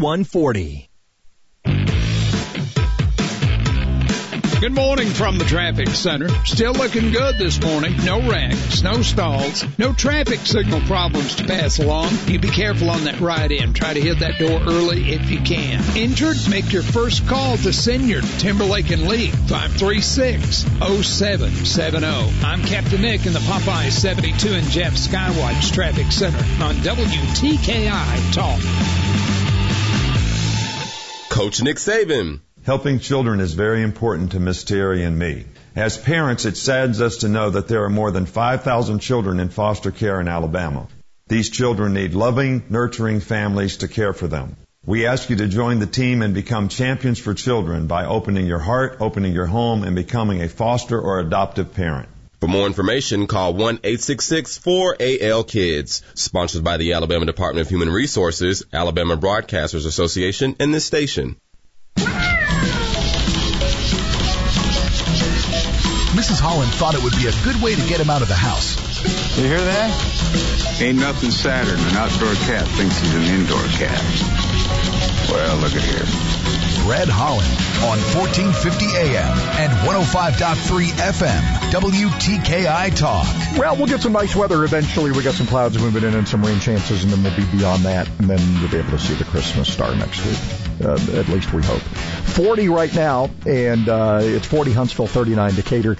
140. Good morning from the traffic center. Still looking good this morning. No wrecks, no stalls, no traffic signal problems to pass along. You be careful on that ride in. Try to hit that door early if you can. Injured? Make your first call to Siniard Timberlake and Lee 536-0770. I'm Captain Nick in the Popeye 72 and Jeff Skywatch Traffic Center on WTKI Talk. Coach Nick Saban. Helping children is very important to Miss Terry and me. As parents, it saddens us to know that there are more than 5,000 children in foster care in Alabama. These children need loving, nurturing families to care for them. We ask you to join the team and become champions for children by opening your heart, opening your home, and becoming a foster or adoptive parent. For more information, call 1-866-4AL-KIDS. Sponsored by the Alabama Department of Human Resources, Alabama Broadcasters Association, and this station. Mrs. Holland thought it would be a good way to get him out of the house. You hear that? Ain't nothing sadder than an outdoor cat thinks he's an indoor cat. Well, look at here. Fred Holland on 1450 AM and 105.3 FM, WTKI Talk. Well, we'll get some nice weather eventually. We got some clouds moving in and some rain chances, and then we'll be beyond that, and then we'll be able to see the Christmas star next week. Uh, at least we hope. 40 right now, and uh, it's 40 Huntsville, 39 Decatur.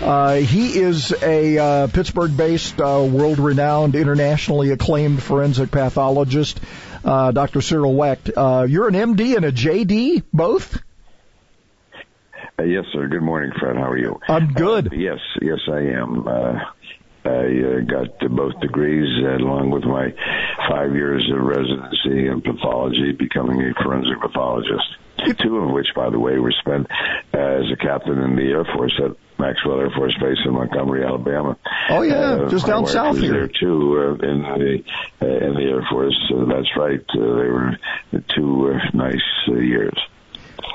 Uh, he is a uh, Pittsburgh-based, uh, world-renowned, internationally acclaimed forensic pathologist, uh, Dr. Cyril Wecht. Uh, you're an MD and a JD, both? Uh, yes, sir. Good morning, Fred. How are you? I'm good. Yes, yes, I am. Uh, I uh, got both degrees uh, along with my five years of residency in pathology, becoming a forensic pathologist. Two of which, by the way, were spent as a captain in the Air Force at Maxwell Air Force Base in Montgomery, Alabama. Oh yeah, Uh, just down south here. There too, uh, in the uh, in the Air Force. Uh, that's right. Uh, they were two uh, nice uh, years.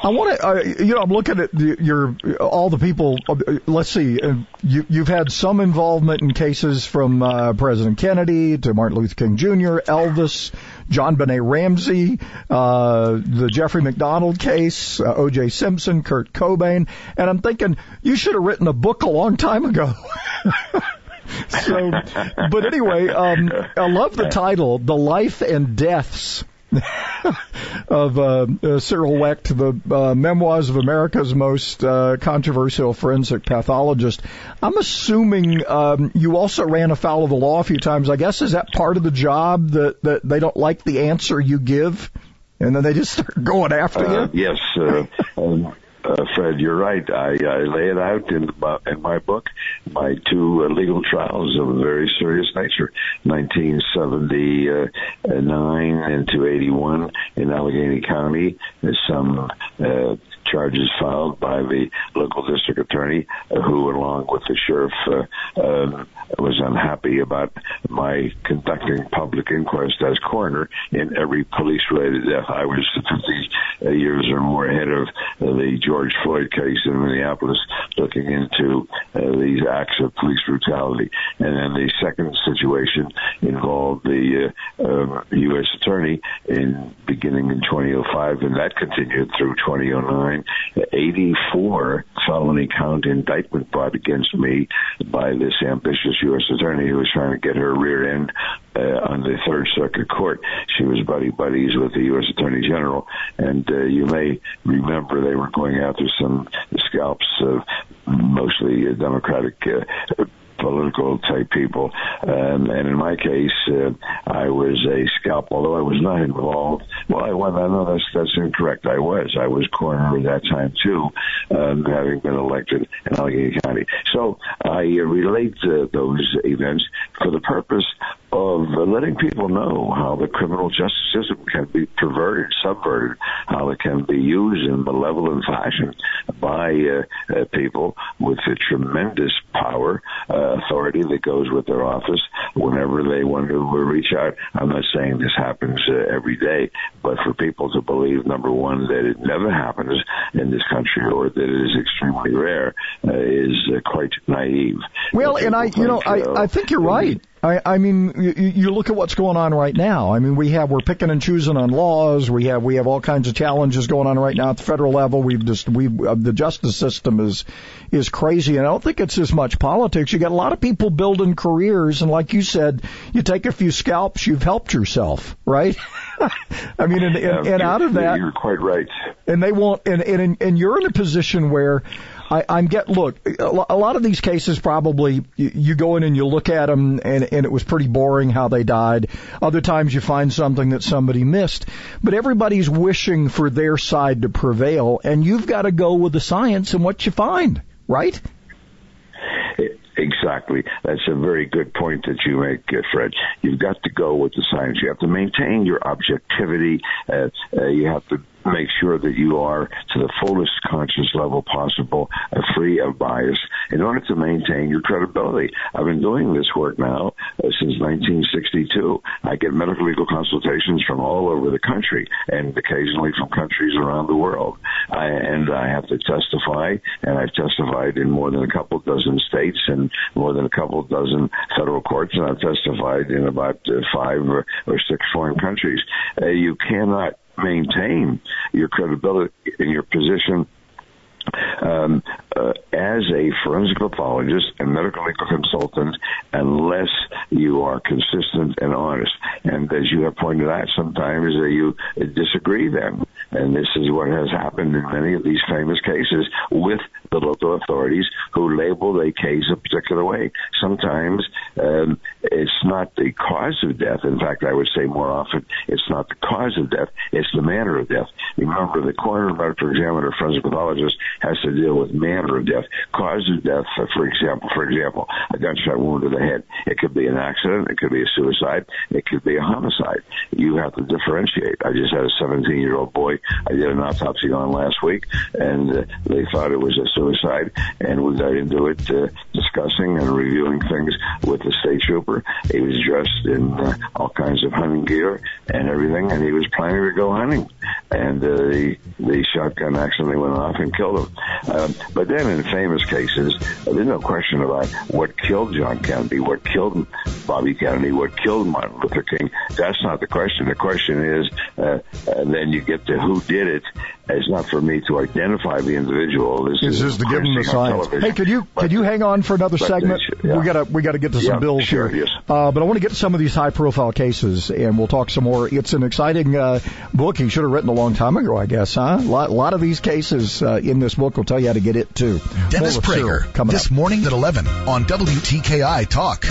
I want to, uh, you know, I'm looking at the, your all the people. Uh, let's see, uh, you, you've had some involvement in cases from uh, President Kennedy to Martin Luther King Jr., Elvis, JonBenét Ramsey, uh, the Jeffrey MacDonald case, uh, O.J. Simpson, Kurt Cobain, and I'm thinking you should have written a book a long time ago. so, but anyway, um, I love the title, "The Life and Deaths." of uh, uh, Cyril Wecht, the uh, memoirs of America's most uh, controversial forensic pathologist. I'm assuming um, you also ran afoul of the law a few times. I guess is that part of the job that that they don't like the answer you give, and then they just start going after Uh, you. yes, uh, Fred, you're right. I, I lay it out in my, in my book, my two uh, legal trials of a very serious nature, 1979 and 281 in Allegheny County. Some uh, charges filed by the local district attorney, uh, who, along with the sheriff, uh, uh, was unhappy about my conducting public inquest as coroner in every police-related death. I was 50 uh, years or more ahead of uh, the George Floyd case in Minneapolis, looking into uh, these acts of police brutality. And then the second situation involved the uh, U.S. attorney in beginning in 2005, and that continued through 2009. 84 felony count indictment brought against me by this ambitious U.S. attorney who was trying to get her rear end uh, on the Third Circuit Court. She was buddy buddies with the U.S. Attorney General, and uh, you may remember they were going after some scalps of mostly Democratic. Uh, political type people. Um, and in my case, uh, I was a scalp, although I was not involved. Well, I was, I know that's, that's incorrect. I was. I was coroner at that time too, um, having been elected in Allegheny County. So I relate uh, those events for the purpose of letting people know how the criminal justice system can be perverted, subverted, how it can be used in malevolent fashion by uh, uh, people with a tremendous power, uh, authority that goes with their office whenever they want to reach out. I'm not saying this happens uh, every day, but for people to believe, number one, that it never happens in this country or that it is extremely rare uh, is uh, quite naive. Well, and I, you know, I, I think you're right. I, I mean, you, you look at what's going on right now. I mean, we have we're picking and choosing on laws. We have we have all kinds of challenges going on right now at the federal level. We've just we uh, the justice system is is crazy, and I don't think it's as much politics. You got a lot of people building careers, and like you said, you take a few scalps, you've helped yourself, right? I mean, and, and, and out of that, you're quite right. And they won't, and and and you're in a position where I, I'm get look a lot of these cases probably you, you go in and you look at them and and it was pretty boring how they died. Other times you find something that somebody missed, but everybody's wishing for their side to prevail, and you've got to go with the science and what you find, right? Exactly. That's a very good point that you make, uh, Fred. You've got to go with the science. You have to maintain your objectivity. Uh, uh, you have to make sure that you are to the fullest conscious level possible, free of bias, in order to maintain your credibility. I've been doing this work now uh, since 1962. I get medical legal consultations from all over the country and occasionally from countries around the world. I, and I have to testify, and I've testified in more than a couple dozen states and more than a couple dozen federal courts, and I've testified in about uh, five or, or six foreign countries. Uh, you cannot maintain your credibility in your position um, uh, as a forensic pathologist and medical legal consultant unless you are consistent and honest. And as you have pointed out, sometimes uh, you disagree then. And this is what has happened in many of these famous cases with the local authorities who label a case a particular way. Sometimes um, it's not the cause of death. In fact, I would say more often it's not the cause of death, it's the manner of death. Remember, the coroner, medical examiner, forensic pathologist has to deal with manner of death. Cause of death, for example, for example, a gunshot wound to the head. It could be an accident, it could be a suicide, it could be a homicide. You have to differentiate. I just had a 17 year old boy I did an autopsy on last week, and uh, they thought it was a suicide, and we got into it uh, discussing and reviewing things with the state trooper. He was dressed in uh, all kinds of hunting gear and everything, and he was planning to go hunting, and uh, the the shotgun accidentally went off and killed him. Um, but then in famous cases, there's no question about what killed John Kennedy, what killed Bobby Kennedy, what killed Martin Luther King. That's not the question. The question is, uh, and then you get to who did it. It's not for me to identify the individual. This is, is to give them the science. Hey, could you but, could you hang on for another segment? yeah. We gotta we gotta get to some yeah, bills sure, here. Yes. Uh, but I want to get to some of these high profile cases, and we'll talk some more. It's an exciting uh, book. He should have written a long time ago, I guess, huh? A lot, lot of these cases uh, in this book will tell you how to get it too. Dennis Prager coming this up. morning at 11 on WTKI Talk.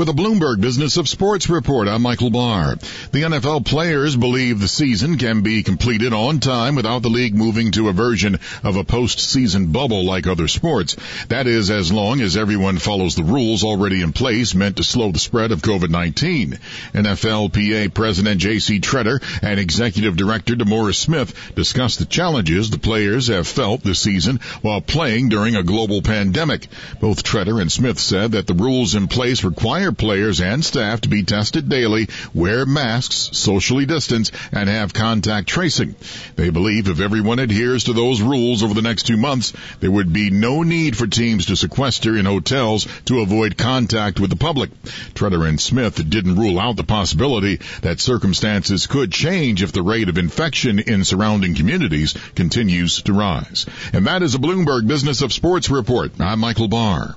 With a Bloomberg Business of Sports report, I'm Michael Barr. The NFL players believe the season can be completed on time without the league moving to a version of a postseason bubble like other sports. That is, as long as everyone follows the rules already in place meant to slow the spread of COVID-19. NFLPA President J.C. Tretter and Executive Director DeMaurice Smith discussed the challenges the players have felt this season while playing during a global pandemic. Both Tretter and Smith said that the rules in place require players and staff to be tested daily, wear masks, socially distance, and have contact tracing. They believe if everyone adheres to those rules over the next two months, there would be no need for teams to sequester in hotels to avoid contact with the public. Tretter and Smith didn't rule out the possibility that circumstances could change if the rate of infection in surrounding communities continues to rise. And that is a Bloomberg Business of Sports report. I'm Michael Barr.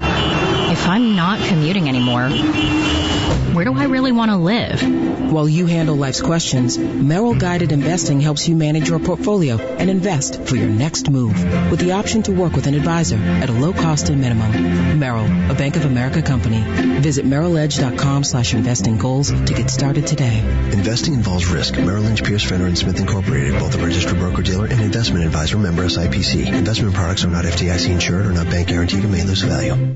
If I'm not commuting anymore, where do I really want to live? While you handle life's questions, Merrill Guided Investing helps you manage your portfolio and invest for your next move with the option to work with an advisor at a low cost and minimum. Merrill, a Bank of America company. Visit merrilledge.com slash investing goals to get started today. Investing involves risk. Merrill Lynch, Pierce, Fenner, and Smith Incorporated, both a registered broker-dealer and investment advisor member SIPC. Investment products are not FDIC insured or not bank guaranteed and may lose value.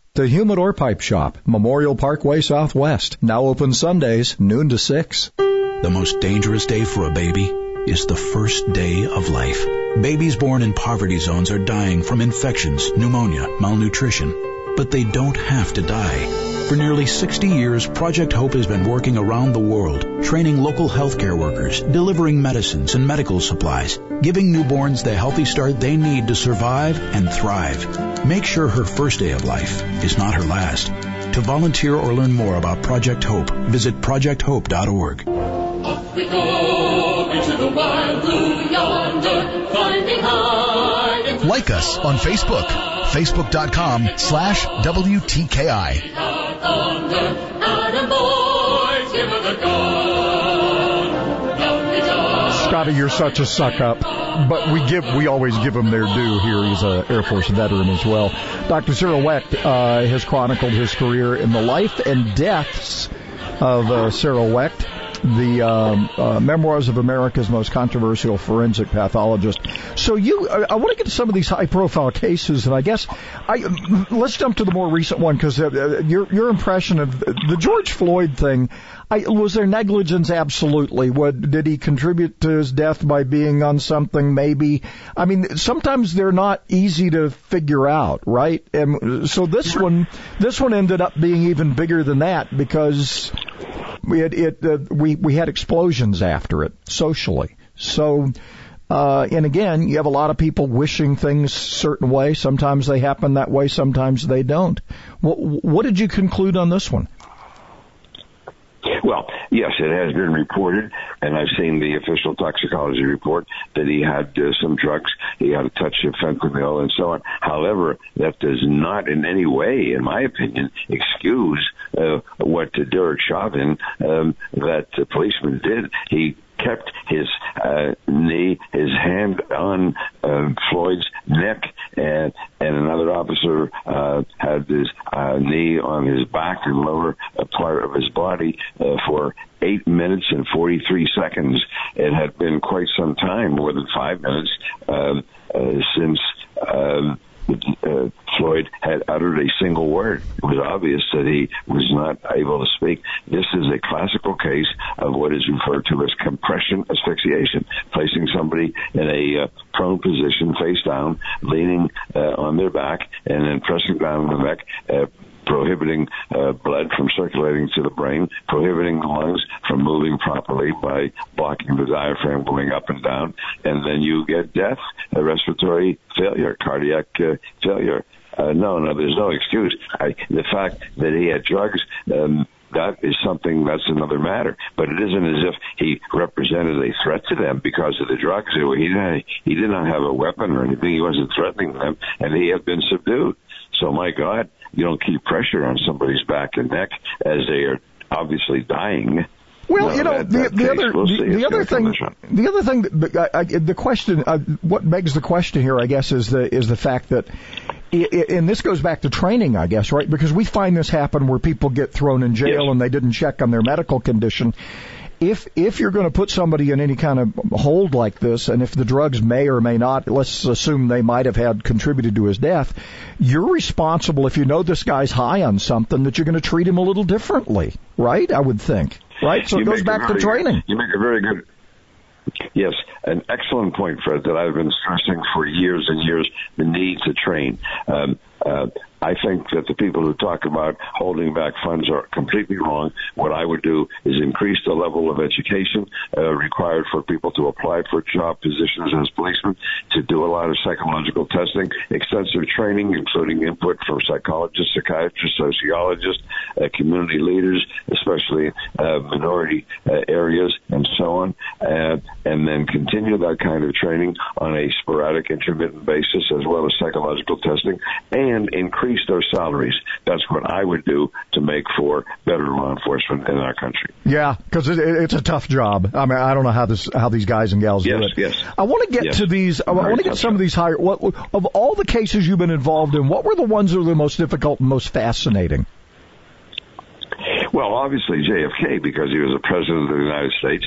The Humidor Pipe Shop, Memorial Parkway Southwest. Now open Sundays, noon to 6. The most dangerous day for a baby is the first day of life. Babies born in poverty zones are dying from infections, pneumonia, malnutrition. But they don't have to die. For nearly 60 years, Project Hope has been working around the world, training local healthcare workers, delivering medicines and medical supplies, giving newborns the healthy start they need to survive and thrive. Make sure her first day of life is not her last. To volunteer or learn more about Project Hope, visit projecthope.org. Off we go into the wild blue yonder, finding. Like us on Facebook, facebook.com slash WTKI. Scotty, you're such a suck up. But we give, we always give him their due here. He's an Air Force veteran as well. Dr. Cyril Wecht uh, has chronicled his career in the life and deaths of uh, Cyril Wecht the um, uh, Memoirs of America's Most Controversial Forensic Pathologist. So you, I, I want to get to some of these high-profile cases, and I guess I let's jump to the more recent one because uh, uh, your your impression of the George Floyd thing. I, was there negligence? Absolutely. What did he contribute to his death by being on something? Maybe. I mean, sometimes they're not easy to figure out, right? And so this one, this one ended up being even bigger than that because it, it uh, we we had explosions after it socially. So. Uh, and again, you have a lot of people wishing things certain way. Sometimes they happen that way, sometimes they don't. What, what did you conclude on this one? Well, yes, it has been reported, and I've seen the official toxicology report that he had uh, some drugs. He had a touch of fentanyl and so on. However, that does not in any way, in my opinion, excuse uh, what Derek Chauvin, um, that uh, policeman did. He kept his uh, knee, his hand on uh, Floyd's neck, and and another officer uh, had his uh, knee on his back and lower part of his body uh, for eight minutes and 43 seconds. It had been quite some time, more than five minutes, uh, uh, since. Uh, uh, Floyd had uttered a single word. It was obvious that he was not able to speak. This is a classical case of what is referred to as compression asphyxiation, placing somebody in a uh, prone position, face down, leaning uh, on their back, and then pressing down on the neck. Prohibiting uh, blood from circulating to the brain, prohibiting the lungs from moving properly by blocking the diaphragm going up and down, and then you get death, respiratory failure, cardiac uh, failure. Uh, no, no, there's no excuse. I, the fact that he had drugs, um, that is something that's another matter. But it isn't as if he represented a threat to them because of the drugs. He didn't, he did not have a weapon or anything. He wasn't threatening them, and he had been subdued. So, my God, you don't keep pressure on somebody's back and neck as they are obviously dying. Well, no, you know, that, the, that the other we'll the, the other thing, the other thing, that, I, I, the question, uh, what begs the question here, I guess, is the is the fact that, and this goes back to training, I guess, right? Because we find this happen where people get thrown in jail yes. and they didn't check on their medical condition, if if you're going to put somebody in any kind of hold like this, and if the drugs may or may not, let's assume they might have had contributed to his death, you're responsible if you know this guy's high on something that you're going to treat him a little differently, right? I would think, right? So you it goes back very, to training. You make a very good Yes, an excellent point, Fred, that I've been stressing for years and years, the need to train. Um, uh, I think that the people who talk about holding back funds are completely wrong. What I would do is increase the level of education uh, required for people to apply for job positions as policemen, to do a lot of psychological testing, extensive training, including input from psychologists, psychiatrists, sociologists, uh, community leaders, especially uh, minority uh, areas, and so on, uh, and then continue that kind of training on a sporadic, intermittent basis, as well as psychological testing, and increase their salaries. That's what I would do to make for better law enforcement in our country. Yeah, because it, it's a tough job. I mean, I don't know how this how these guys and gals yes, do it. Yes, I want to get yes. to these. I want to get some of these higher. What of all the cases you've been involved in? What were the ones that were the most difficult and most fascinating? Well, obviously JFK because he was the president of the United States,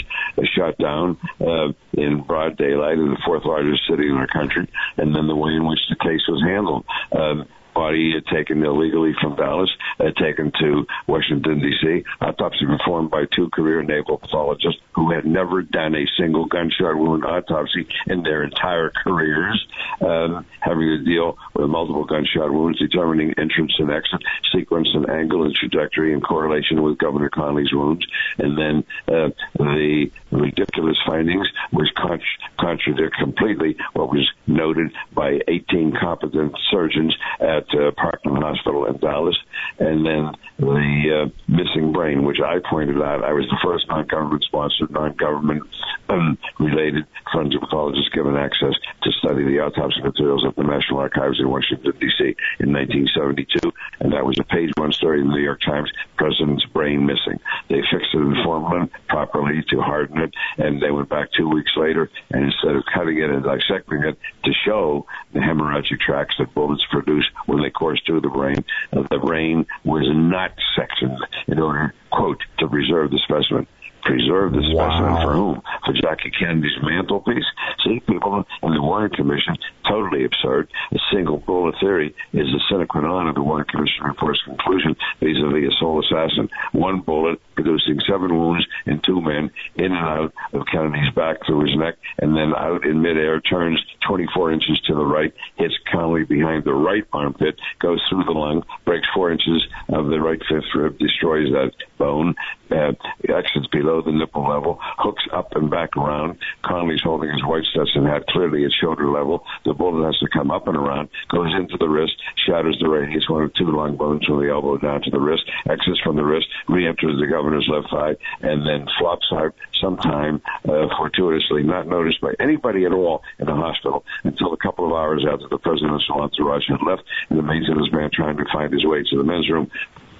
shot down uh, in broad daylight in the fourth largest city in our country, and then the way in which the case was handled. Um, body had taken illegally from Dallas, had taken to Washington D.C. Autopsy performed by two career naval pathologists who had never done a single gunshot wound autopsy in their entire careers, um, having to deal with multiple gunshot wounds, determining entrance and exit, sequence and angle and trajectory in correlation with Governor Connolly's wounds, and then uh, the ridiculous findings which con- contradict completely what was noted by 18 competent surgeons at uh, Parkland Hospital in Dallas, and then the uh, missing brain, which I pointed out. I was the first non-government sponsored, non-government um, related forensic pathologist given access to study the autopsy materials at the National Archives in Washington D.C. in 1972, and that was a page one story in the New York Times. President's brain missing. They fixed it in formalin properly to harden it, and they went back two weeks later, and instead of cutting it and dissecting it to show the hemorrhagic tracks that bullets produce when they course through the brain, the brain was not sectioned in order, quote, to preserve the specimen preserve the specimen for whom? For Jackie Kennedy's mantelpiece? See, people in the Warren Commission, totally absurd. A single bullet theory is the sine qua non of the Warren Commission report's conclusion vis-a-vis a sole assassin. One bullet producing seven wounds in two men in and out of Kennedy's back through his neck and then out in midair, turns 24 inches to the right, hits Connolly behind the right armpit, goes through the lung, breaks four inches of the right fifth rib, destroys that bone, uh, exits below the nipple level, hooks up and back around. Connolly's holding his white Stetson hat clearly at shoulder level. The bullet has to come up and around, goes into the wrist, shatters the radius, one of two lung bones from the elbow down to the wrist, exits from the wrist, re-enters the governor's left thigh, and then flops out sometime uh, fortuitously, not noticed by anybody at all in the hospital until a couple of hours after the president's entourage had left, and the maintenance man trying to find his way to the men's room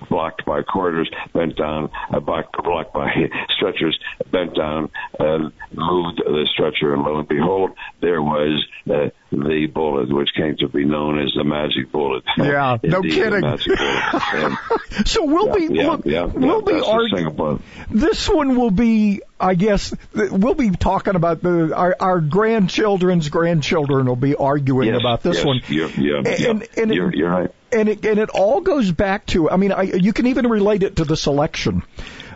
blocked by corridors, bent down, uh, blocked, blocked by stretchers, bent down, and moved the stretcher, and lo and behold, there was uh, the bullet, which came to be known as the magic bullet. Yeah, no kidding. The magic bullet. And, So we'll yeah, be yeah, yeah, we'll be arguing. This one will be, I guess, we'll be talking about the our, our grandchildren's grandchildren will be arguing Yes, about this yes, one. Yeah, yeah. And- and it- you're, you're right. And it and it all goes back to I mean I, you can even relate it to the selection.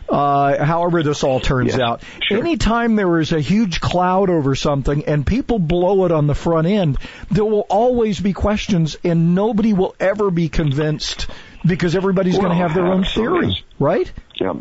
Uh, however this all turns Yeah, out, anytime there is a huge cloud over something and people blow it on the front end, there will always be questions, and nobody will ever be convinced because everybody's going to have their own theory, right? Yeah.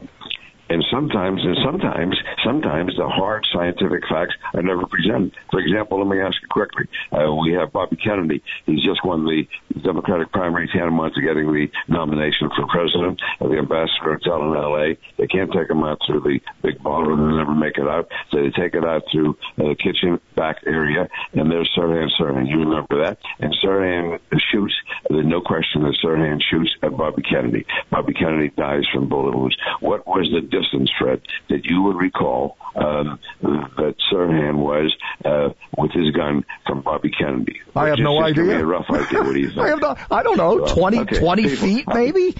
And sometimes, and sometimes, sometimes the hard scientific facts are never presented. For example, let me ask you quickly. Uh, we have Bobby Kennedy. He's just won the Democratic primary tantamount to getting the nomination for president of the Ambassador Hotel in L.A. They can't take him out through the big ballroom. They'll never make it out. So they take it out through uh, the kitchen back area. And there's Sirhan Sirhan. You remember that? And Sirhan shoots. There's no question that Sirhan shoots at Bobby Kennedy. Bobby Kennedy dies from bullet wounds. What was the distance, Fred, that you would recall um, that Sirhan was uh, with his gun from Bobby Kennedy? I have Just- no just give me idea. a rough idea. What do you think? I have no, I don't know, Well, 20, okay, 20 people- feet maybe?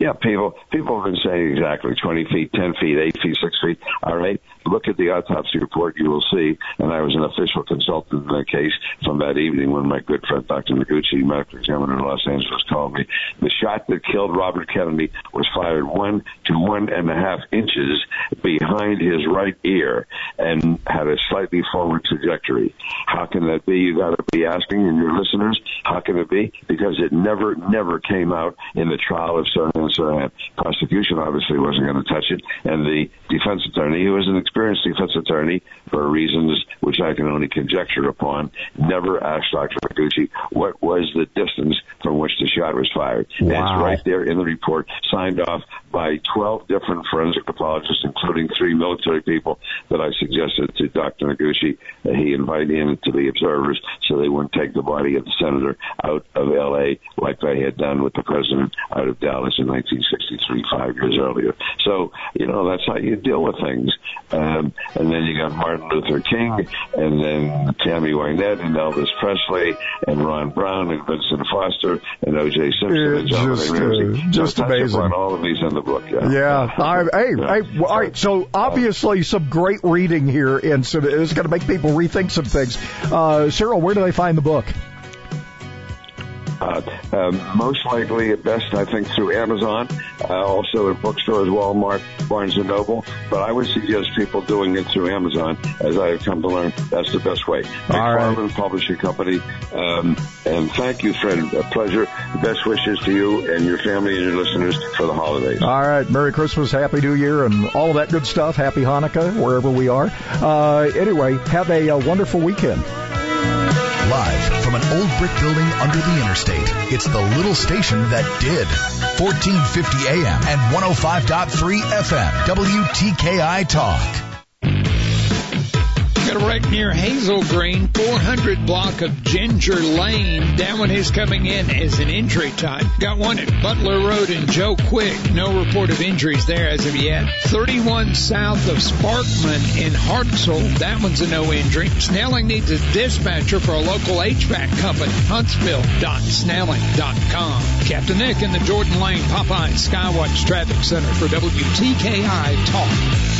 Yeah, people people have been saying exactly 20 feet, 10 feet, 8 feet, 6 feet. All right, look at the autopsy report. You will see. And I was an official consultant in the case from that evening when my good friend Dr. Noguchi, medical examiner in Los Angeles, called me. The shot that killed Robert Kennedy was fired one to one and a half inches behind his right ear and had a slightly forward trajectory. How can that be? You got to be asking, and your listeners, how can it be? Because it never, never came out in the trial of Sirhan uh, Sirhan. Prosecution obviously wasn't going to touch it, and the defense attorney, who was an experienced defense attorney for reasons which I can only conjecture upon, never asked Dr. Noguchi what was the distance from which the shot was fired. And it's right there in the report, signed off by 12 different forensic pathologists, including three military people that I suggested to Dr. Noguchi that he invite in to be observers so they wouldn't take the body of the senator out of L.A. like they had done with the president out of Dallas in 1963, five years earlier. So, you know, that's how you deal with things. Um, and then you got Martin Luther King, and then Tammy Wynette, and Elvis Presley, and Ron Brown, and Vincent Foster, and O.J. Simpson, and John just. Ramsey. uh, just So amazing. upon all of these in the book. Yeah. Yeah. I, hey, hey, well, all right. So obviously some great reading here, and so it's going to make people rethink some things. Uh, Cyril, where do they find the book? Uh, um, most likely at best, I think, through Amazon, uh, also in bookstores, Walmart, Barnes and Noble. But I would suggest people doing it through Amazon, as I have come to learn. That's the best way. McFarland Publishing Company. Um, and thank you, Fred. A pleasure. Best wishes to you and your family and your listeners for the holidays. All right. Merry Christmas, Happy New Year, and all of that good stuff. Happy Hanukkah, wherever we are. Uh, anyway, have a, uh wonderful weekend. Live from an old brick building under the interstate, it's the little station that did. 1450 AM and 105.3 FM, WTKI Talk. Got a wreck near Hazel Green, 400 block of Ginger Lane. That one is coming in as an injury type. Got one at Butler Road and Joe Quick. No report of injuries there as of yet. 31 south of Sparkman in Hartselle. That one's a no injury. Snelling needs a dispatcher for a local HVAC company. Huntsville.snelling.com. Captain Nick in the Jordan Lane Popeye Skywatch Traffic Center for WTKI Talk.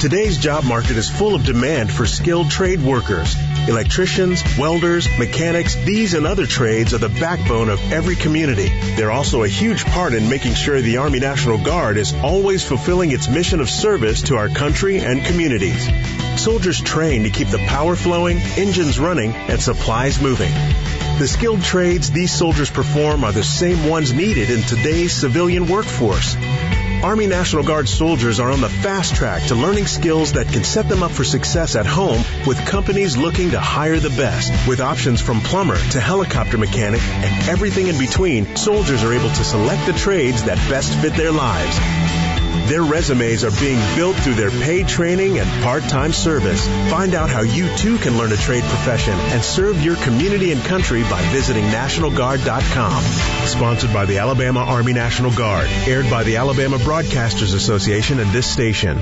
Today's job market is full of demand for skilled trade workers. Electricians, welders, mechanics, these and other trades are the backbone of every community. They're also a huge part in making sure the Army National Guard is always fulfilling its mission of service to our country and communities. Soldiers train to keep the power flowing, engines running, and supplies moving. The skilled trades these soldiers perform are the same ones needed in today's civilian workforce. Army National Guard soldiers are on the fast track to learning skills that can set them up for success at home with companies looking to hire the best. With options from plumber to helicopter mechanic and everything in between, soldiers are able to select the trades that best fit their lives. Their resumes are being built through their paid training and part-time service. Find out how you too can learn a trade profession and serve your community and country by visiting NationalGuard.com. Sponsored by the Alabama Army National Guard. Aired by the Alabama Broadcasters Association and this station.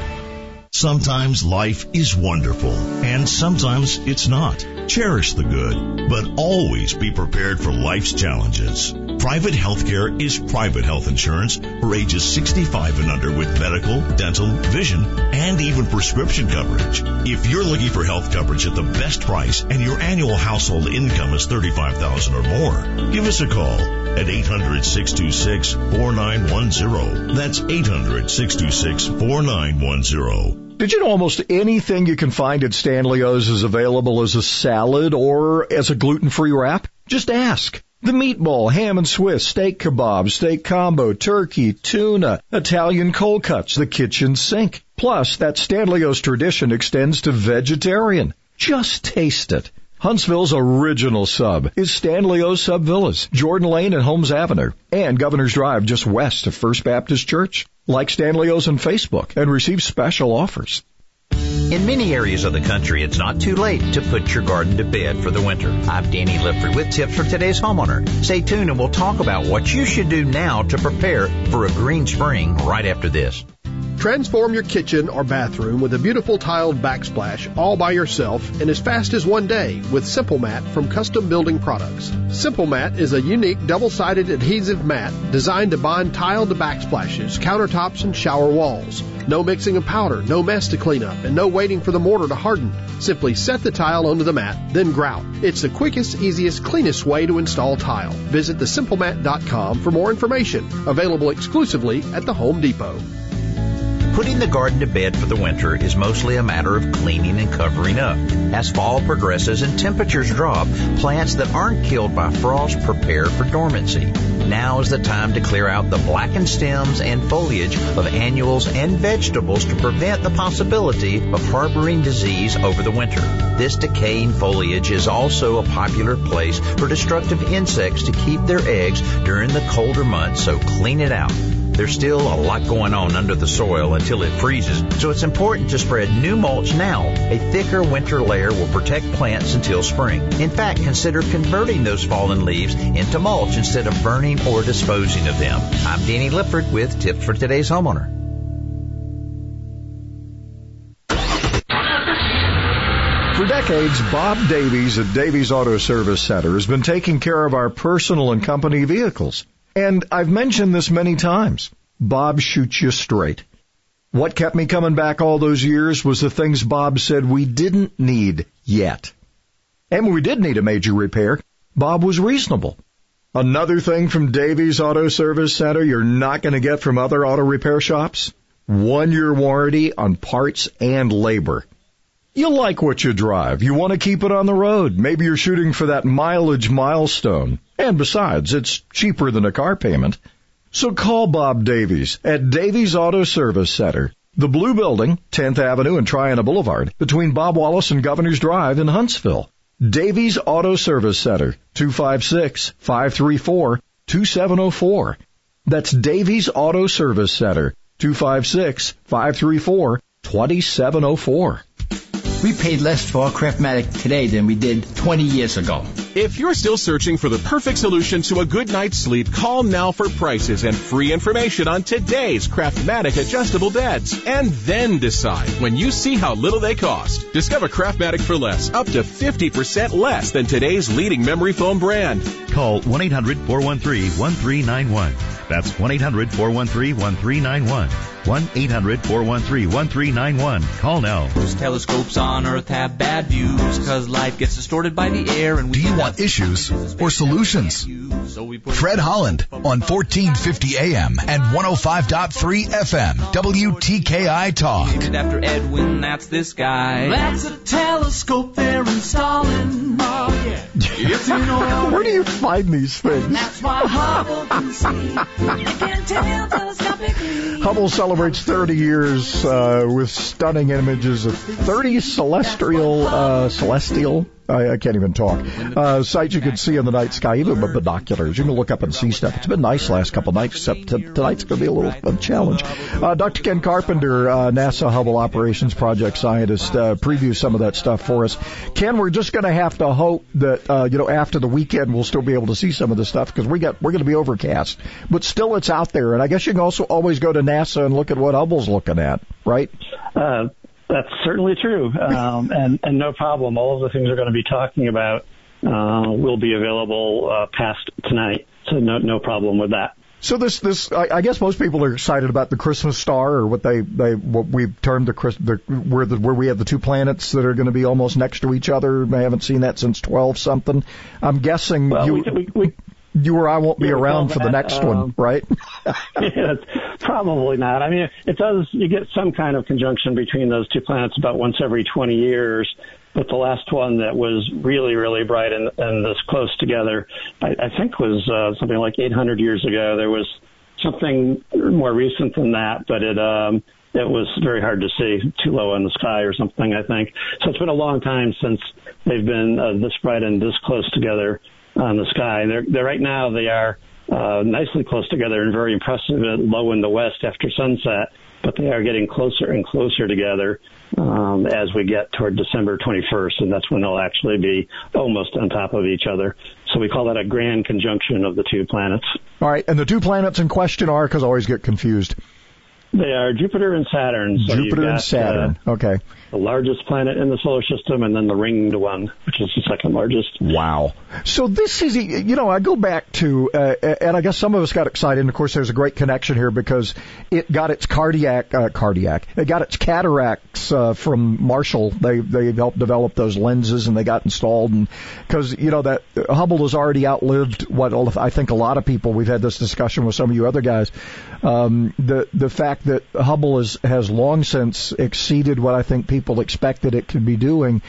Sometimes life is wonderful, and sometimes it's not. Cherish the good, but always be prepared for life's challenges. Private healthcare is private health insurance for ages 65 and under with medical, dental, vision, and even prescription coverage. If you're looking for health coverage at the best price and your annual household income is 35000 or more, give us a call at 800-626-4910. That's 800-626-4910. Did you know almost anything you can find at Stanley O's is available as a salad or as a gluten-free wrap? Just ask. The meatball, ham and Swiss, steak kebab, steak combo, turkey, tuna, Italian cold cuts, the kitchen sink. Plus, that Stanley O's tradition extends to vegetarian. Just taste it. Huntsville's original sub is Stanley O Sub Villas, Jordan Lane and Holmes Avenue, and Governor's Drive just west of First Baptist Church. Like Stanley O's on Facebook and receive special offers. In many areas of the country, it's not too late to put your garden to bed for the winter. I'm Danny Lipford with tips for today's homeowner. Stay tuned and we'll talk about what you should do now to prepare for a green spring right after this. Transform your kitchen or bathroom with a beautiful tiled backsplash all by yourself in as fast as one day with Simple Mat from Custom Building Products. Simple Mat is a unique double-sided adhesive mat designed to bond tile to backsplashes, countertops, and shower walls. No mixing of powder, no mess to clean up, and no waiting for the mortar to harden. Simply set the tile onto the mat, then grout. It's the quickest, easiest, cleanest way to install tile. Visit thesimplemat.com for more information. Available exclusively at the Home Depot. Putting the garden to bed for the winter is mostly a matter of cleaning and covering up. As fall progresses and temperatures drop, plants that aren't killed by frost prepare for dormancy. Now is the time to clear out the blackened stems and foliage of annuals and vegetables to prevent the possibility of harboring disease over the winter. This decaying foliage is also a popular place for destructive insects to keep their eggs during the colder months, so clean it out. There's still a lot going on under the soil until it freezes, so it's important to spread new mulch now. A thicker winter layer will protect plants until spring. In fact, consider converting those fallen leaves into mulch instead of burning or disposing of them. I'm Danny Lipford with tips for today's homeowner. For decades, Bob Davies at Davies Auto Service Center has been taking care of our personal and company vehicles. And I've mentioned this many times. Bob shoots you straight. What kept me coming back all those years was the things Bob said we didn't need yet. And when we did need a major repair, Bob was reasonable. Another thing from Davies Auto Service Center you're not going to get from other auto repair shops? One year warranty on parts and labor. You like what you drive. You want to keep it on the road. Maybe you're shooting for that mileage milestone. And besides, it's cheaper than a car payment. So call Bob Davies at Davies Auto Service Center. The Blue Building, 10th Avenue and Triana Boulevard, between Bob Wallace and Governor's Drive in Huntsville. Davies Auto Service Center, 256-534-2704. That's Davies Auto Service Center, 256-534-2704. We paid less for our Craftmatic today than we did 20 years ago. If you're still searching for the perfect solution to a good night's sleep, call now for prices and free information on today's Craftmatic adjustable beds. And then decide when you see how little they cost. Discover Craftmatic for less, up to 50% less than today's leading memory foam brand. Call 1-800-413-1391. That's 1-800-413-1391. 1-800-413-1391. Call now. Those telescopes on Earth have bad views because light gets distorted by the air and we. Do you want issues or solutions? Fred Holland on 1450 AM and 105.3 FM WTKI Talk. Named after Edwin, that's this guy. That's a telescope they're installing. Oh, yeah. It's in orbit. Where do you find these things? That's why Hubble can see. It can tell telescopically. Hubble celebrates 30 years uh, with stunning images of 30 celestial, uh, celestial. I, I can't even talk. Uh, sights you can see in the night sky, even with binoculars. You can look up and see stuff. It's been nice last couple nights, except t- tonight's going to be a little a challenge. Uh, Dr. Ken Carpenter, uh, NASA Hubble Operations Project Scientist, uh, previews some of that stuff for us. Ken, we're just going to have to hope that uh, you know after the weekend we'll still be able to see some of the stuff because we got we're going to be overcast, but still it's out there. And I guess you can also always go to NASA and look at what Hubble's looking at, right? Uh, that's certainly true, um, and and no problem. All of the things we're going to be talking about uh, will be available uh, past tonight, so no no problem with that. So this this I, I guess most people are excited about the Christmas star or what they they what we've termed the, Chris- the where the where we have the two planets that are going to be almost next to each other. I haven't seen that since twelve something. I'm guessing Well, you we, we, we, you or I won't be around for the next one, um, right? yeah, probably not. I mean, it does. You get some kind of conjunction between those two planets about once every 20 years. But the last one that was really, really bright and, and this close together, I, I think was uh, something like 800 years ago. There was something more recent than that, but it um, it was very hard to see, too low in the sky or something. I think so. It's been a long time since they've been uh, this bright and this close together on the sky. They're, they're right now they are uh, nicely close together and very impressive at low in the west after sunset. But they are getting closer and closer together um, as we get toward December 21st, and that's when they'll actually be almost on top of each other. So we call that a grand conjunction of the two planets. All right, and the two planets in question are, because I always get confused. They are Jupiter and Saturn. So Jupiter got, and Saturn. Uh, okay. The largest planet in the solar system, and then the ringed one, which is the second largest. Wow. So this is, you know, I go back to, uh, and I guess some of us got excited. And of course, there's a great connection here because it got its cardiac, uh, cardiac, it got its cataracts uh, from Marshall. They they helped develop those lenses, and they got installed. And because you know that Hubble has already outlived what I think a lot of people. We've had this discussion with some of you other guys. Um, the the fact that Hubble is, has long since exceeded what I think people expected it could be doing,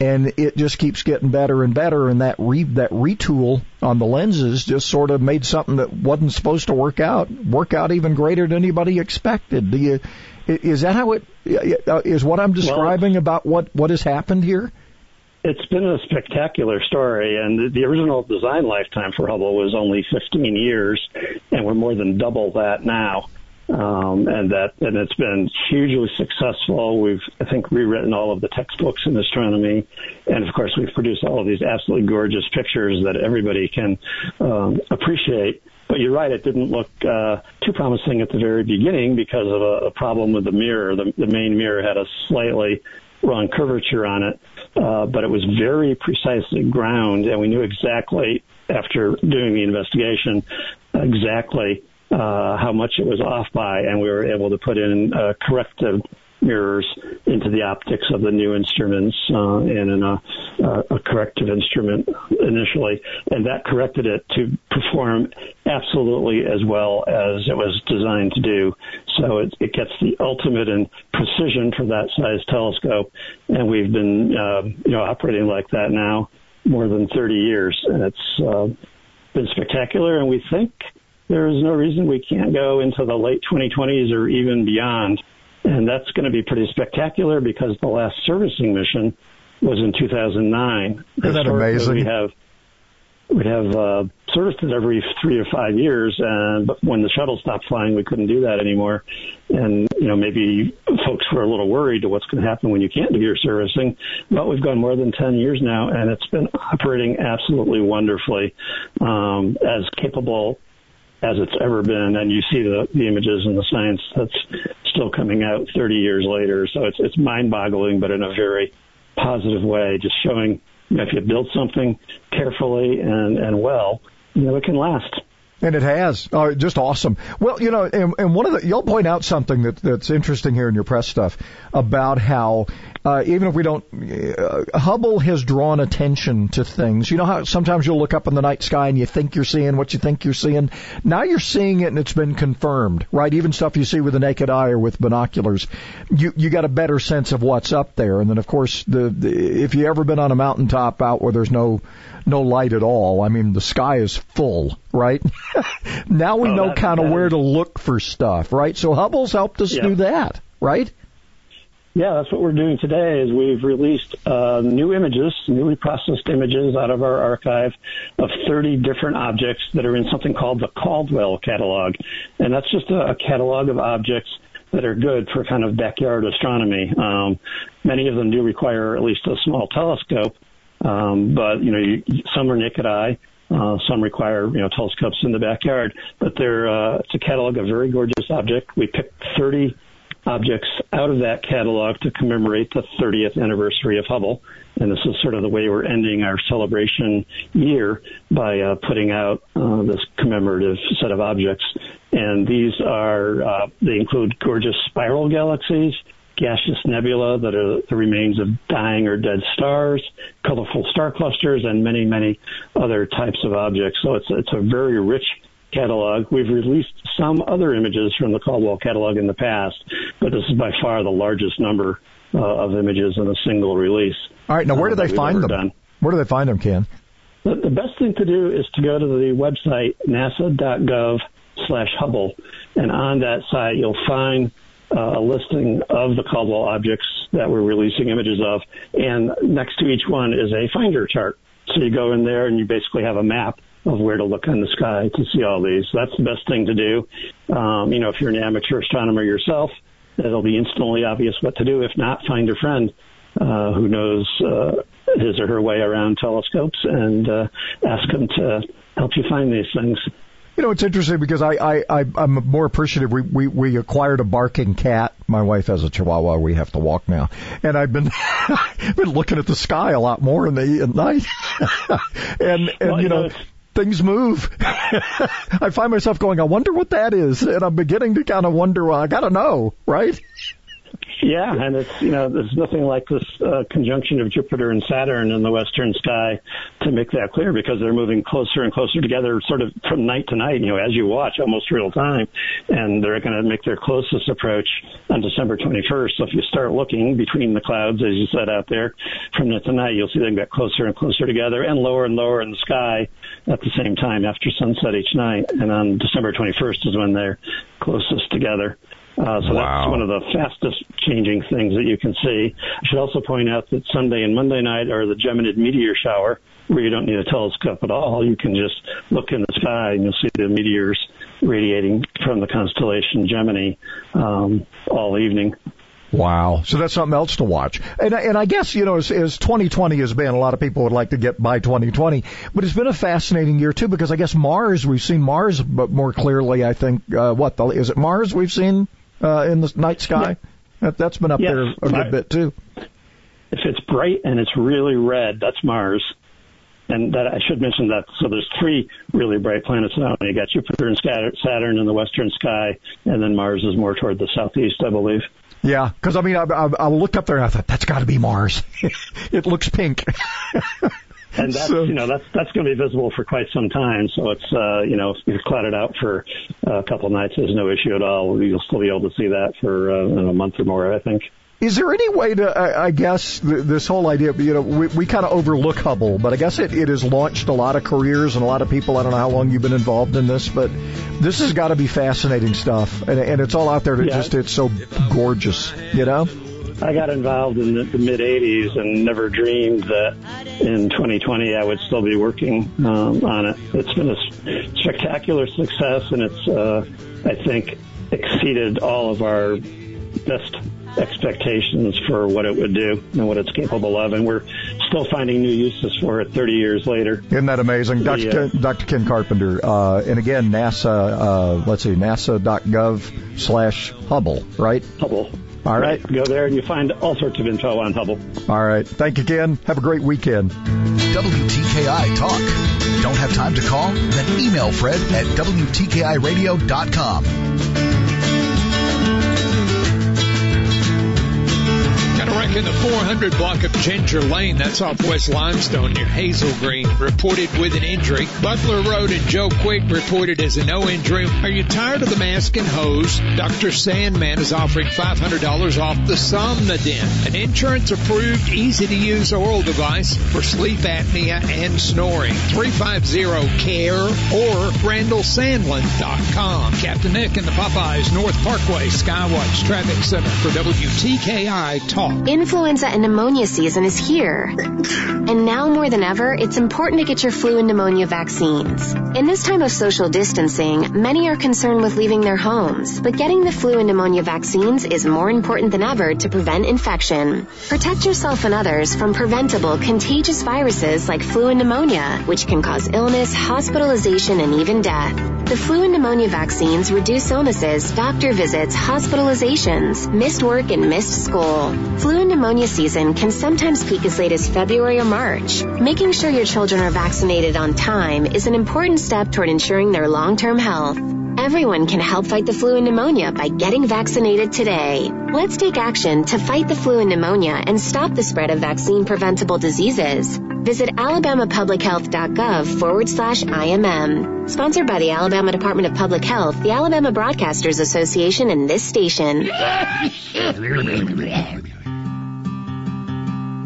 and it just keeps getting better and better. And that re, that retool on the lenses just sort of made something that wasn't supposed to work out work out even greater than anybody expected. Do you? Is that how it uh, is? What I'm describing well, about what what has happened here? It's been a spectacular story, and the original design lifetime for Hubble was only 15 years, and we're more than double that now. Um, and that and it's been hugely successful. We've I think rewritten all of the textbooks in astronomy, and of course we've produced all of these absolutely gorgeous pictures that everybody can um, appreciate. But you're right, it didn't look uh, too promising at the very beginning because of a, a problem with the mirror. The, the main mirror had a slightly wrong curvature on it, uh, but it was very precisely ground, and we knew exactly after doing the investigation exactly uh, how much it was off by, and we were able to put in uh, corrective mirrors into the optics of the new instruments uh, and in a, a corrective instrument initially, and that corrected it to perform absolutely as well as it was designed to do. So it, it gets the ultimate in precision for that size telescope, and we've been uh, you know operating like that now more than 30 years, and it's uh, been spectacular. And we think there is no reason we can't go into the late 2020s or even beyond and that's going to be pretty spectacular because the last servicing mission was in 2009. Isn't that amazing? We have we'd have uh, serviced it every three or five years, and but when the shuttle stopped flying, we couldn't do that anymore. And you know, maybe folks were a little worried to what's going to happen when you can't do your servicing. But we've gone more than 10 years now, and it's been operating absolutely wonderfully, um, as capable as it's ever been. And you see the, the images and the science that's still coming out 30 years later. So it's, it's mind boggling, but in a very positive way, just showing you know, if you build something carefully and, and well, you know, it can last. And it has. Oh, just awesome. Well, you know, and, and one of the, you'll point out something that, that's interesting here in your press stuff about how, uh, even if we don't, uh, Hubble has drawn attention to things. You know how sometimes you'll look up in the night sky and you think you're seeing what you think you're seeing? Now you're seeing it and it's been confirmed, right? Even stuff you see with the naked eye or with binoculars. You, you got a better sense of what's up there. And then of course, the, the if you ever been on a mountaintop out where there's no, no light at all. I mean, the sky is full, right? now we oh, know kind of where to look for stuff, right? So Hubble's helped us yeah. do that, right? Yeah, that's what we're doing today. Is we've released uh, new images, newly processed images out of our archive of 30 different objects that are in something called the Caldwell catalog, and that's just a, a catalog of objects that are good for kind of backyard astronomy. Um, many of them do require at least a small telescope, um, but you know, you, some are naked eye. Uh, some require, you know, telescopes in the backyard, but they're, uh, it's a catalog of very gorgeous object. We picked 30 objects out of that catalog to commemorate the 30th anniversary of Hubble. And this is sort of the way we're ending our celebration year by uh, putting out uh, this commemorative set of objects. And these are, uh, they include gorgeous spiral galaxies, gaseous nebula that are the remains of dying or dead stars, colorful star clusters, and many, many other types of objects. So it's, it's a very rich catalog. We've released some other images from the Caldwell catalog in the past, but this is by far the largest number uh, of images in a single release. All right, now where do uh, they find them? Done. Where do they find them, Ken? The, the best thing to do is to go to the website nasa.gov slash Hubble, and on that site you'll find uh, a listing of the Caldwell objects that we're releasing images of, and next to each one is a finder chart. So you go in there and you basically have a map of where to look in the sky to see all these. That's the best thing to do. Um, you know, if you're an amateur astronomer yourself, it'll be instantly obvious what to do. If not, find a friend uh, who knows uh, his or her way around telescopes and uh, ask them to help you find these things. You know, it's interesting because I, I, I I'm more appreciative. We, we we acquired a barking cat. My wife has a Chihuahua. We have to walk now, and I've been been looking at the sky a lot more in the at night. and and Well, you know, Things move. I find myself going, I wonder what that is. And I'm beginning to kind of wonder, well, I gotta know, right? Yeah, and it's you know there's nothing like this uh, conjunction of Jupiter and Saturn in the western sky to make that clear because they're moving closer and closer together, sort of from night to night. You know, as you watch, almost real time, and they're going to make their closest approach on December 21st. So if you start looking between the clouds, as you said out there, from night to night, you'll see them get closer and closer together and lower and lower in the sky at the same time after sunset each night. And on December 21st is when they're closest together. Uh, so Wow. that's one of the fastest changing things that you can see. I should also point out that Sunday and Monday night are the Geminid meteor shower, where you don't need a telescope at all. You can just look in the sky and you'll see the meteors radiating from the constellation Gemini um, all evening. Wow. So that's something else to watch. And, I- and I guess, you know, as, as 2020 has been, a lot of people would like to get by 2020, but it's been a fascinating year too because I guess Mars, we've seen Mars, but more clearly, I think, uh, what, the, is it Mars we've seen, uh, in the night sky? That, that's been up Yes. there a good bit too. If it's bright and it's really red, that's Mars. And that I should mention that. So there's three really bright planets now. You got Jupiter and Saturn in the western sky, and then Mars is more toward the southeast, I believe. Yeah, because I mean, I, I, I looked up there and I thought that's got to be Mars. it looks pink. And that's you know that's that's going to be visible for quite some time. So it's uh, you know if you cloud it out for a couple of nights, there's no issue at all. You'll still be able to see that for uh, a month or more, I think. Is there any way to, I, I guess, th- this whole idea, you know, we, we kind of overlook Hubble, but I guess it, it has launched a lot of careers and a lot of people. I don't know how long you've been involved in this, but this has got to be fascinating stuff. And, and it's all out there to Yeah. just, it's so gorgeous, you know? I got involved in the, the mid 80s and never dreamed that in 2020 I would still be working um, on it. It's been a spectacular success, and it's uh, I think exceeded all of our best expectations for what it would do and what it's capable of, and we're still finding new uses for it 30 years later. Isn't that amazing? Dr. Yeah. Ken, Dr. Ken Carpenter. Uh, and again, NASA, uh, let's see, nasa.gov slash Hubble, right? Hubble. All right. Go there and you find all sorts of info on Hubble. All right. Thank you, Ken. Have a great weekend. WTKI Talk. Don't have time to call? Then email Fred at WTKIRadio.com. Got a wreck in the 400 block of Ginger Lane. That's off West Limestone near Hazel Green. Reported with an injury. Butler Road and Joe Quick reported as a no injury. Are you tired of the mask and hose? Dr. Sandman is offering $500 off the Somnodent, an insurance approved, easy to use oral device for sleep apnea and snoring. 350-CARE or RandallSandlin.com. Captain Nick in the Popeyes North Parkway Skywatch Traffic Center for WTKI Talk. Influenza and pneumonia season is here. And now more than ever, it's important to get your flu and pneumonia vaccines. In this time of social distancing, many are concerned with leaving their homes, but getting the flu and pneumonia vaccines is more important than ever to prevent infection. Protect yourself and others from preventable contagious viruses like flu and pneumonia, which can cause illness, hospitalization, and even death. The flu and pneumonia vaccines reduce illnesses, doctor visits, hospitalizations, missed work, and missed school. Flu and pneumonia season can sometimes peak as late as February or March. Making sure your children are vaccinated on time is an important step toward ensuring their long-term health. Everyone can help fight the flu and pneumonia by getting vaccinated today. Let's take action to fight the flu and pneumonia and stop the spread of vaccine preventable diseases. Visit alabamapublichealth.gov forward slash IMM. Sponsored by the Alabama Department of Public Health, the Alabama Broadcasters Association, and this station.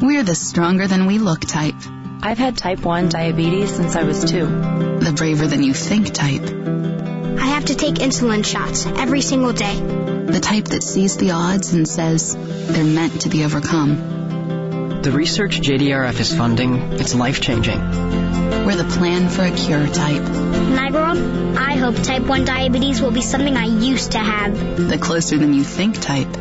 We're the stronger than we look type. I've had type 1 diabetes since I was two. The braver than you think type. I have to take insulin shots every single day. The type that sees the odds and says they're meant to be overcome. The research JDRF is funding, it's life changing. We're the plan for a cure type. When I grow up, I hope type 1 diabetes will be something I used to have. The closer than you think type.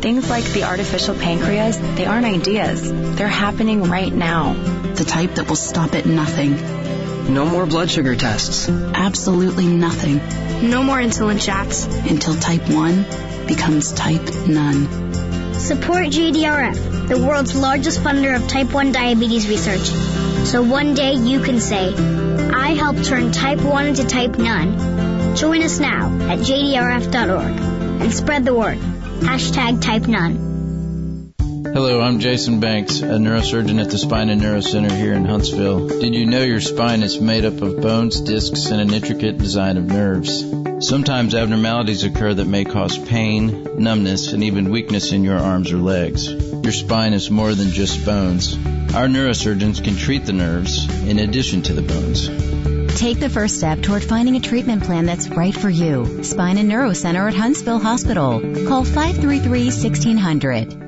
Things like the artificial pancreas, they aren't ideas. They're happening right now. The type that will stop at nothing. No more blood sugar tests. Absolutely nothing. No more insulin shots. Until type 1 becomes type none. Support JDRF, the world's largest funder of type 1 diabetes research. So one day you can say, I helped turn type 1 into type none. Join us now at jdrf.org and spread the word. Hashtag type none. Hello, I'm Jason Banks, a neurosurgeon at the Spine and Neuro Center here in Huntsville. Did you know your spine is made up of bones, discs, and an intricate design of nerves? Sometimes abnormalities occur that may cause pain, numbness, and even weakness in your arms or legs. Your spine is more than just bones. Our neurosurgeons can treat the nerves in addition to the bones. Take the first step toward finding a treatment plan that's right for you. Spine and Neuro Center at Huntsville Hospital. Call 533-1600.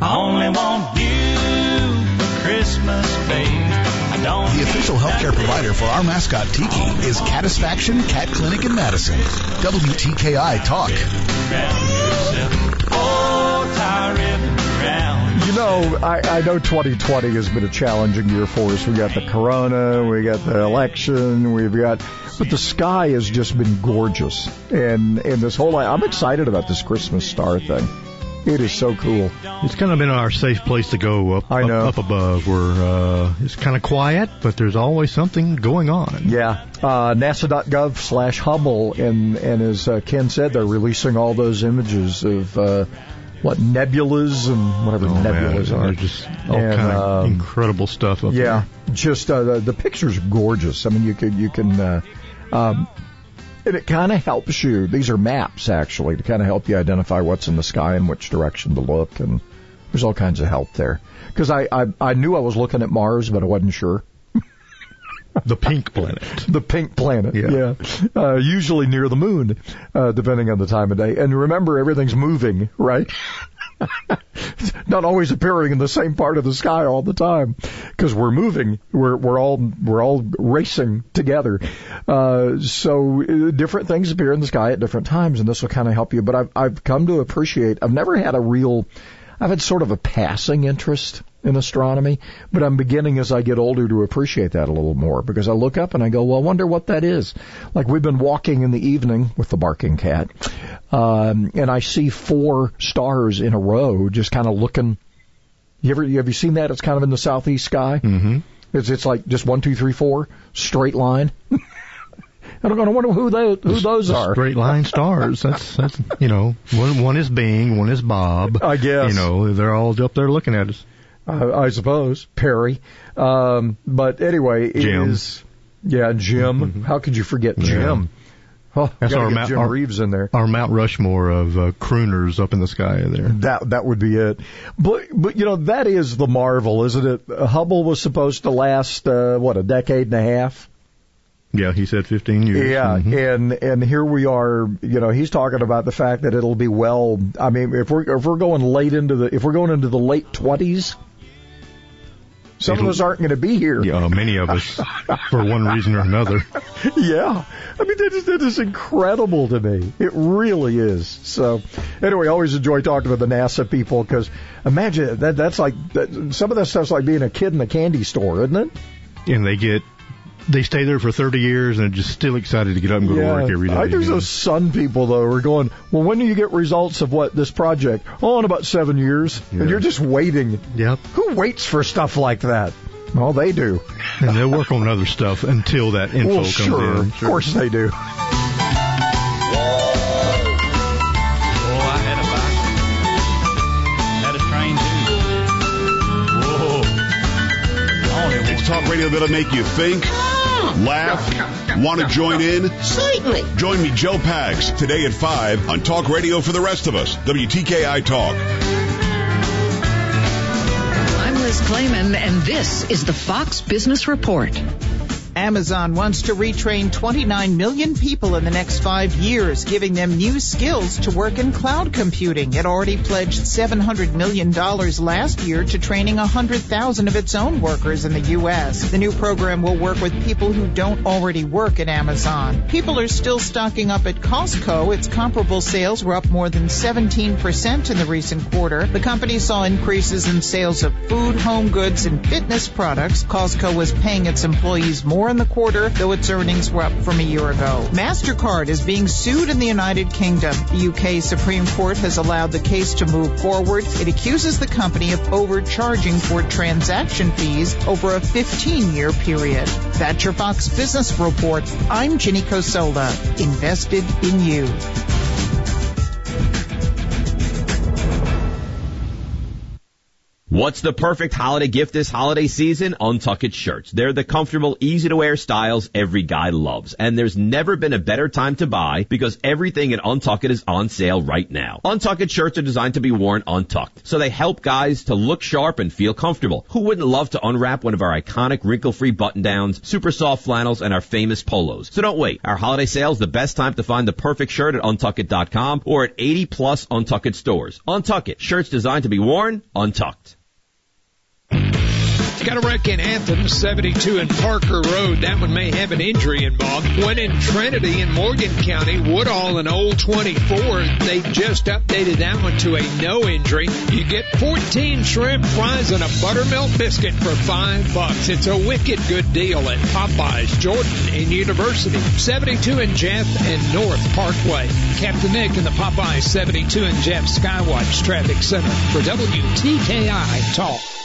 I only want you for Christmas, babe. The official healthcare provider for our mascot Tiki is Catisfaction Cat Clinic in Madison. WTKI Talk. You know, I, I know 2020 has been a challenging year for us. We got the corona, we got the election, we've got, but the sky has just been gorgeous. And, and this whole, I'm excited about this Christmas star thing. It is so cool. It's kind of been our safe place to go up, I know. up, up above where uh, it's kind of quiet, but there's always something going on. Yeah, uh, NASA.gov slash Hubble, and and as uh, Ken said, they're releasing all those images of uh, what nebulas and whatever Oh, man, nebulas are. there's just all And, kind of um, incredible stuff up yeah, just uh, the, the picture's gorgeous. I mean, you can you can. Uh, um, and it kind of helps you. These are maps actually to kind of help you identify what's in the sky and which direction to look, and there's all kinds of help there. Because I, I I knew I was looking at Mars, but I wasn't sure. the pink planet. The pink planet, Yeah. yeah. Uh, usually near the moon, uh, depending on the time of day. And remember, everything's moving, right? Not always appearing in the same part of the sky all the time, because we're moving. We're we're all we're all racing together. Uh, so uh, different things appear in the sky at different times, and this will kind of help you. But I've I've come to appreciate. I've never had a real. I've had sort of a passing interest in astronomy, but I'm beginning as I get older to appreciate that a little more because I look up and I go, well, I wonder what that is. Like we've been walking in the evening with the barking cat, um, and I see four stars in a row just kind of looking. You ever have you seen that? It's kind of in the southeast sky. Mm-hmm. It's it's like just one, two, three, four, straight line. I don't know. I wonder who those who those are. Straight line stars. That's that's you know one one is Bing, one is Bob. I guess. you know they're all up there looking at us. uh, I suppose Perry. Um, but anyway, it Jim. is yeah, Jim. How could you forget Jim? That's our Mount Jim our, Reeves in there. Our Mount Rushmore of uh, crooners up in the sky there. That that would be it. But but you know that is the marvel, isn't it? Hubble was supposed to last uh, what a decade and a half. Yeah, he said 15 years. Yeah, Mhm. and and here we are. You know, he's talking about the fact that it'll be well. I mean, if we're if we're going late into the if we're going into the late twenties, some of us aren't going to be here. Yeah, oh, many of us, for one reason or another. yeah. I mean, that is, that is incredible to me. It really is. So, anyway, I always enjoy talking to the NASA people because imagine that that's like, that, some of that stuff's like being a kid in a candy store, isn't it? And they get, they stay there for 30 years and are just still excited to get up and go yeah, to work every day. I think there's those sun people, though, who are going, well, when do you get results of what this project? Oh, in about seven years. Yeah. And you're just waiting. Yep. Who waits for stuff like that? Well, they do. and they'll work on other stuff until that info well, comes sure. in. Sure. Of course they do. Talk radio that'll make you think laugh, want to join in? Certainly. Join me, Joe Pags, today at 5 on Talk Radio for the rest of us, WTKI Talk. I'm Liz Claman, and this is the Fox Business Report. Amazon wants to retrain 29 million people in the next five years, giving them new skills to work in cloud computing. It already pledged $700 million last year to training 100,000 of its own workers in the U.S. The new program will work with people who don't already work at Amazon. People are still stocking up at Costco. Its comparable sales were up more than 17% in the recent quarter. The company saw increases in sales of food, home goods, and fitness products. Costco was paying its employees more in the quarter, though its earnings were up from a year ago. MasterCard is being sued in the United Kingdom. The UK Supreme Court has allowed the case to move forward. It accuses the company of overcharging for transaction fees over a 15 year period. That's your Fox Business Report. I'm Ginny Cosola, invested in you. What's the perfect holiday gift this holiday season? UNTUCKit shirts. They're the comfortable, easy to wear styles every guy loves. And there's never been a better time to buy because everything at UNTUCKit is on sale right now. UNTUCKit shirts are designed to be worn untucked. So they help guys to look sharp and feel comfortable. Who wouldn't love to unwrap one of our iconic wrinkle-free button downs, super soft flannels, and our famous polos? So don't wait. Our holiday sale is the best time to find the perfect shirt at untuckit.com or at 80 plus UNTUCKit stores. UNTUCKit. Shirts designed to be worn untucked. Got a wreck in Athens, 72 and Parker Road. That one may have an injury involved. One in Trinity in Morgan County, Woodall and Old 24. They just updated that one to a no injury. You get 14 shrimp fries and a buttermilk biscuit for five bucks. It's a wicked good deal at Popeyes, Jordan, and University. 72 and Jeff and North Parkway. Captain Nick in the Popeyes 72 and Jeff Skywatch Traffic Center for WTKI Talk.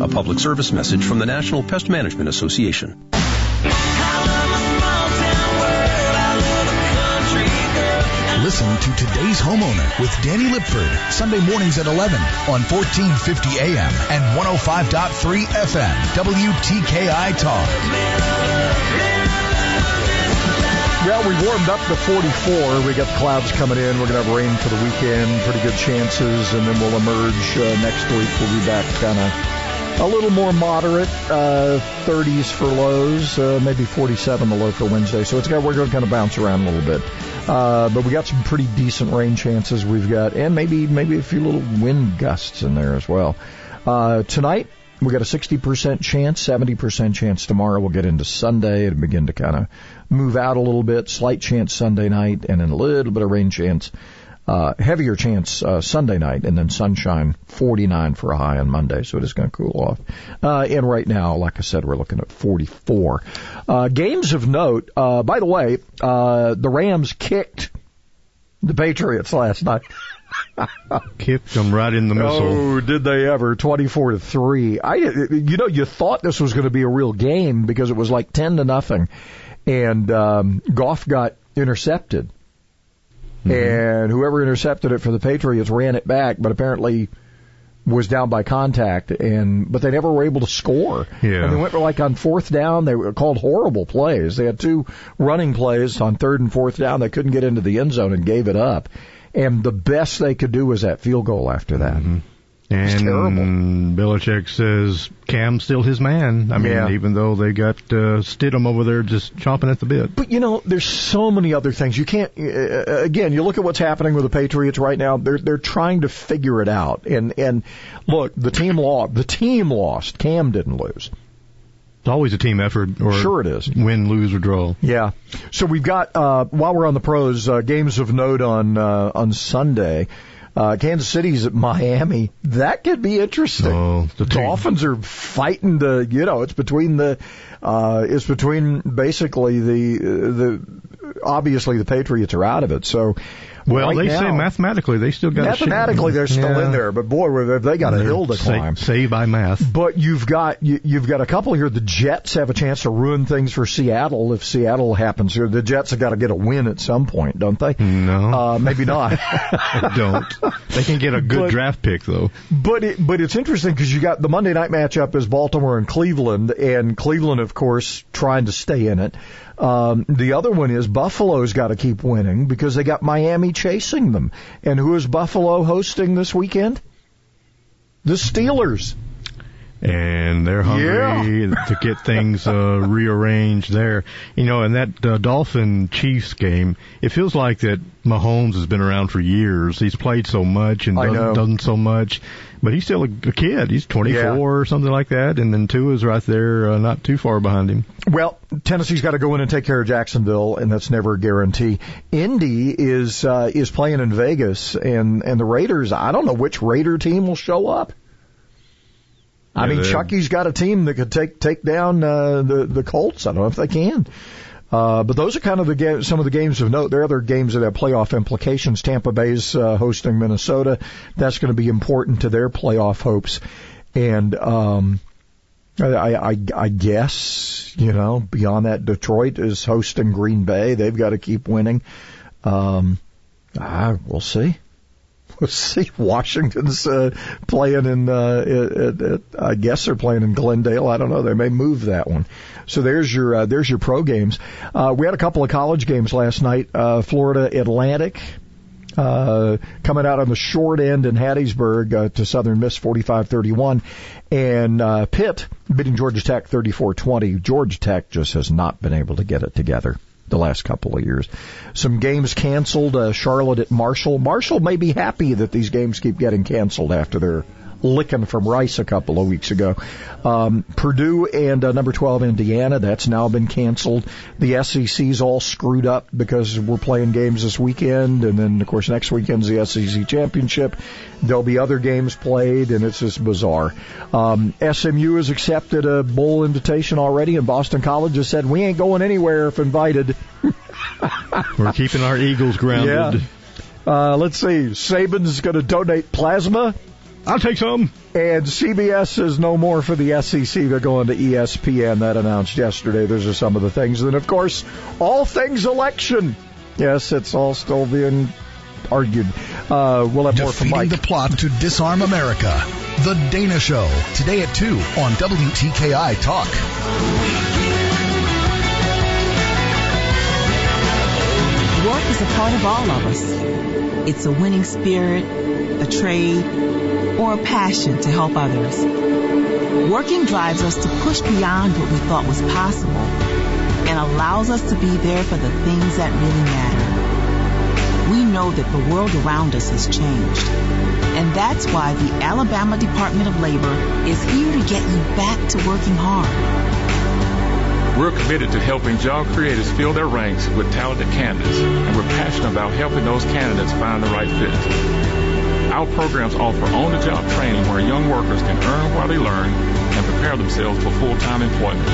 A public service message from the National Pest Management Association. Listen to today's homeowner with Danny Lipford, Sunday mornings at 11 on 1450 AM and 105.3 FM, WTKI Talk. Yeah, we warmed up to 44. We got the clouds coming in. We're going to have rain for the weekend. Pretty good chances. And then we'll emerge uh, next week. We'll be back kind of a little more moderate, uh, 30s for lows, uh, maybe 47 the low for Wednesday. So it's got, we're going to kind of bounce around a little bit. Uh, but we got some pretty decent rain chances we've got, and maybe, maybe a few little wind gusts in there as well. Uh, tonight, we got a 60% chance, 70% chance tomorrow. We'll get into Sunday and begin to kind of move out a little bit. Slight chance Sunday night and then a little bit of rain chance. Uh, heavier chance uh, Sunday night and then sunshine 49 for a high on Monday. So it is going to cool off. Uh, and right now, like I said, we're looking at 44. Uh, games of note. Uh, by the way, uh, the Rams kicked the Patriots last night. Kicked them right in the missile. Oh, did they ever? 24 to 3. I, you know, you thought this was going to be a real game because it was like 10 to nothing. and um, Goff got intercepted, Mm-hmm. and whoever intercepted it for the Patriots ran it back, but apparently was down by contact, and but they never were able to score. Yeah. and they went like on fourth down. They were called horrible plays. They had two running plays on third and fourth down. They couldn't get into the end zone and gave it up. And the best they could do was that field goal after that. Mm-hmm. And terrible. Belichick says Cam's still his man. I mean, Yeah. even though they got uh, Stidham over there just chomping at the bit. But you know, there's so many other things you can't. Uh, again, you look at what's happening with the Patriots right now. They're they're trying to figure it out. And and look, the team lost. The team lost. Cam didn't lose. It's always a team effort, or Sure it is. Win, lose, or draw. Yeah. So we've got uh, while we're on the pros, uh, games of note on uh, on Sunday. Uh, Kansas City's at Miami. That could be interesting. Oh, the. Dolphins are fighting to, you know, it's between the, uh, it's between basically the, the, obviously the Patriots are out of it. So, Well, right they now, say mathematically they still got mathematically a shot. Mathematically, they're still Yeah. in there, but boy, have they got a hill to Say- climb. Say by math. But you've got you, you've got a couple here. The Jets have a chance to ruin things for Seattle if Seattle happens. here. the Jets have got to get a win at some point, don't they? No, uh, maybe not. I don't. They can get a good But- draft pick though. But it, but it's interesting because you got the Monday night matchup is Baltimore and Cleveland, and Cleveland, of course, trying to stay in it. Um, the other one is Buffalo's got to keep winning because they got Miami chasing them. And who is Buffalo hosting this weekend? The Steelers. And they're hungry to get things uh, rearranged there. You know, in that uh, Dolphin Chiefs game, it feels like that Mahomes has been around for years. He's played so much and I know. doesn't, doesn't so much, but he's still a, a kid. He's 24 Yeah. or something like that, and then Tua is right there, uh, not too far behind him. Well, Tennessee's got to go in and take care of Jacksonville, and that's never a guarantee. Indy is uh, is playing in Vegas, and and the Raiders. I don't know which Raider team will show up. I Yeah, mean, Chucky's got a team that could take take down uh, the the Colts. I don't know if they can. Uh, but those are kind of the ga- some of the games of note. There are other games that have playoff implications. Tampa Bay's uh, hosting Minnesota. That's going to be important to their playoff hopes. And um, I, I, I guess, you know, beyond that, Detroit is hosting Green Bay. They've got to keep winning. Um, ah, we'll see. See. Washington's uh, playing in, uh, at, at, at, I guess they're playing in Glendale. I don't know. They may move that one. So there's your, uh, there's your pro games. Uh, we had a couple of college games last night. Uh, Florida Atlantic, uh, coming out on the short end in Hattiesburg uh, to Southern Miss 45-31, and uh, Pitt beating Georgia Tech 34-20. Georgia Tech just has not been able to get it together the last couple of years. Some games canceled. Uh, Charlotte at Marshall. Marshall may be happy that these games keep getting canceled after their licking from Rice a couple of weeks ago. Um, Purdue and uh, number 12 Indiana, that's now been canceled. The SEC's all screwed up because we're playing games this weekend, and then of course next weekend's the SEC championship. There'll be other games played, and it's just bizarre. Um, SMU has accepted a bowl invitation already, and Boston College has said we ain't going anywhere if invited. We're keeping our Eagles grounded. Yeah. Uh, let's see. Saban's going to donate plasma. I'll take some. And CBS is no more for the SEC. They're going to ESPN. That announced yesterday. Those are some of the things. And of course, all things election. Yes, it's all still being argued. Uh, we'll have more from Defeating Mike. the plot to disarm America. The Dana Show. Today at 2 on WTKI Talk. Work is a part of all of us. It's a winning spirit, a trade, or a passion to help others. Working drives us to push beyond what we thought was possible and allows us to be there for the things that really matter. We know that the world around us has changed. And that's why the Alabama Department of Labor is here to get you back to working hard. We're committed to helping job creators fill their ranks with talented candidates, and we're passionate about helping those candidates find the right fit. Our programs offer on-the-job training where young workers can earn while they learn and prepare themselves for full-time employment.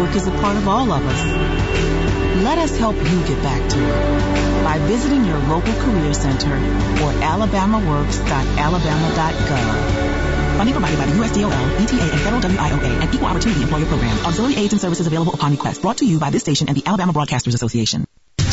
Work is a part of all of us. Let us help you get back to it by visiting your local career center or alabamaworks.alabama.gov. Funding provided by the USDOL, ETA, and Federal WIOA, and Equal Opportunity Employer Program. Auxiliary aids and services available upon request. Brought to you by this station and the Alabama Broadcasters Association